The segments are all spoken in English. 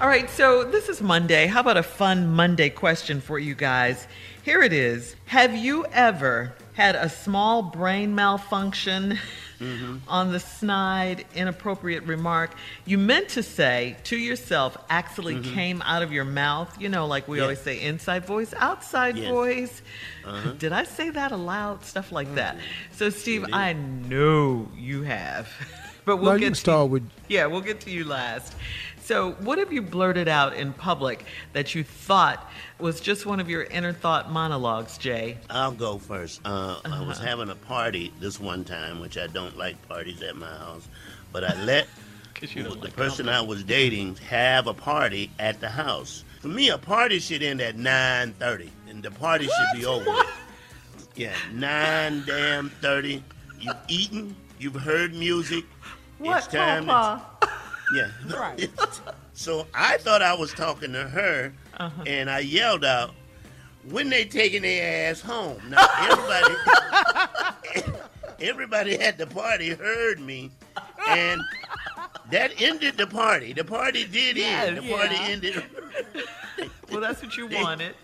All right, so this is Monday. How about a fun Monday question for you guys? Here it is Have you ever had a small brain malfunction Mm-hmm. on the snide, inappropriate remark you meant to say to yourself actually Mhm. came out of your mouth? You know, like we Yeah. always say inside voice, outside Yes. voice. Uh-huh. Did I say that aloud? Stuff like that. So, Steve, I know you have. But we'll Well, you get can to start with yeah, we'll get to you last. So, what have you blurted out in public that you thought was just one of your inner thought monologues, Jay? I'll go first. Uh, I was Uh-huh. having a party this one time, which I don't like parties at my house, but I let you the like person I was dating have a party at the house. For me, a party should end at nine thirty, and the party should be over. with. Yeah, nine damn thirty. You've eaten, you've heard music. What, it's time. To, yeah. Right. so I thought I was talking to her, Uh-huh. and I yelled out, "When they taking their ass home?" Now everybody, everybody at the party heard me, and that ended the party. The party did end. The Yes, party ended, Well, that's what you wanted.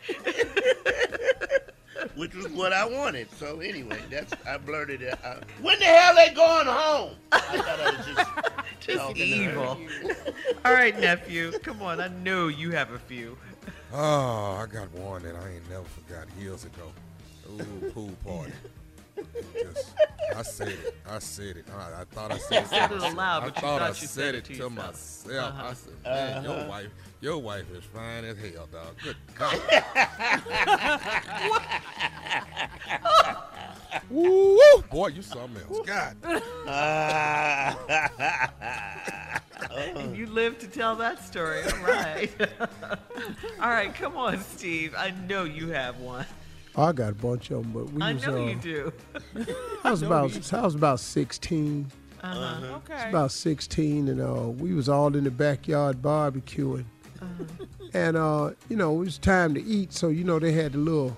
Which was what I wanted. So anyway, that's I blurted it out. When the hell they going home? I thought I was just, Just talking to her. evil. All right, nephew. Come on. I know you have a few. Oh, I got one that I ain't never forgot years ago. Ooh, pool party. Just, I said it. I said it. I, I thought I said You said it aloud, I but you thought I you said said it it to myself. Uh-huh. I said, man, your Uh-huh. wife, your wife is fine as hell, dog. Good God. Woo, woo. Boy, you something else. God. And you live to tell that story. All right. All right, come on, Steve. I know you have one. I got a bunch of them, but we I was. know uh, you do. I was about. I was about sixteen. Uh-huh. I was about sixteen, and uh, we was all in the backyard barbecuing. And uh, you know, it was time to eat, so you know they had the little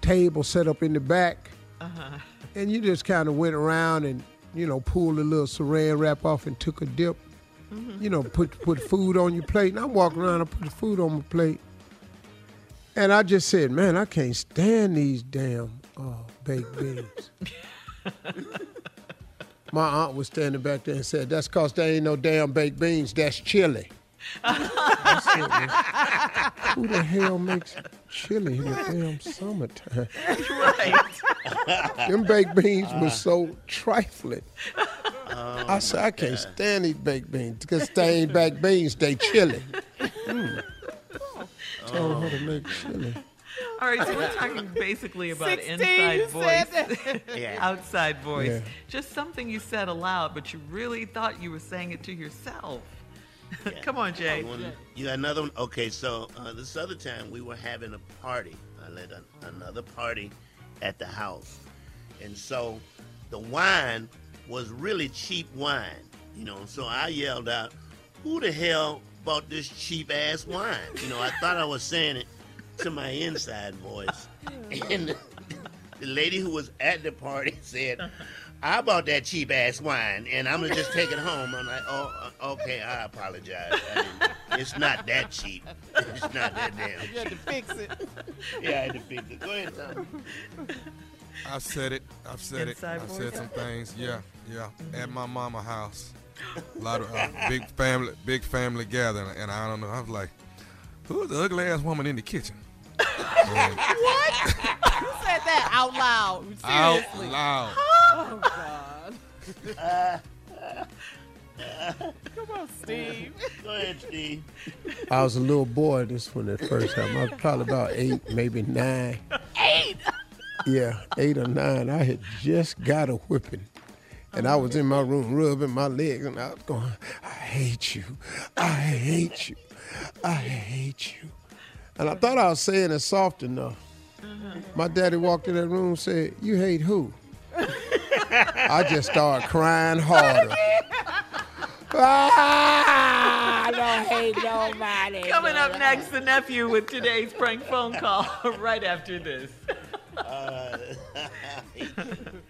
table set up in the back, Uh-huh. and you just kind of went around and you know pulled a little saran wrap off and took a dip. you know, put put food on your plate. And I'm walking around, I put the food on my plate. And I just said, man, I can't stand these damn uh, baked beans. my aunt was standing back there and said, that's because there ain't no damn baked beans, that's chili. I said, Who the hell makes chili in the damn summertime? Right. Them baked beans was so trifling. I said, I can't stand these baked beans because they ain't baked beans, they chili. Mm. Tell her to make chili. All right, so we're talking basically about 16, inside voice, Yeah. outside voice. Yeah. Just something you said aloud, but you really thought you were saying it to yourself. Come on, Jay. One- you got another one? Okay, so uh, this other time we were having a party. I led a, another party at the house. And so the wine was really cheap wine, you know. So I yelled out, Who the hell bought this cheap ass wine? You know, I thought I was saying it to my inside voice. And the, the lady who was at the party said, I bought that cheap ass wine and I'm gonna just take it home. I'm like, oh, uh, okay, I apologize. I didn't- it's not that cheap. It's not that damn Cheap. You had to fix it. Yeah, I had to fix it. Go ahead, Tom. I've said it. I've said Inside it. I've said some things. Yeah, yeah. At my mama house, a lot of uh, big family, big family gathering, and I don't know. I was like, "Who's the ugly ass woman in the kitchen?" And What? you said that out loud. out Seriously. loud. Oh God. Come on, Steve. Go ahead, Steve. I was a little boy this one at first time. I was probably about eight, maybe nine. Eight. Yeah, eight or nine. I had just got a whipping. And I was in my room rubbing my legs and I was going, I hate you. I hate you. I hate you. And I thought I was saying it soft enough. My daddy walked in that room and said, You hate who? I just started crying harder. ah, I don't hate nobody. Coming up next, the nephew with today's prank phone call right after this.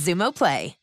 Xumo Play.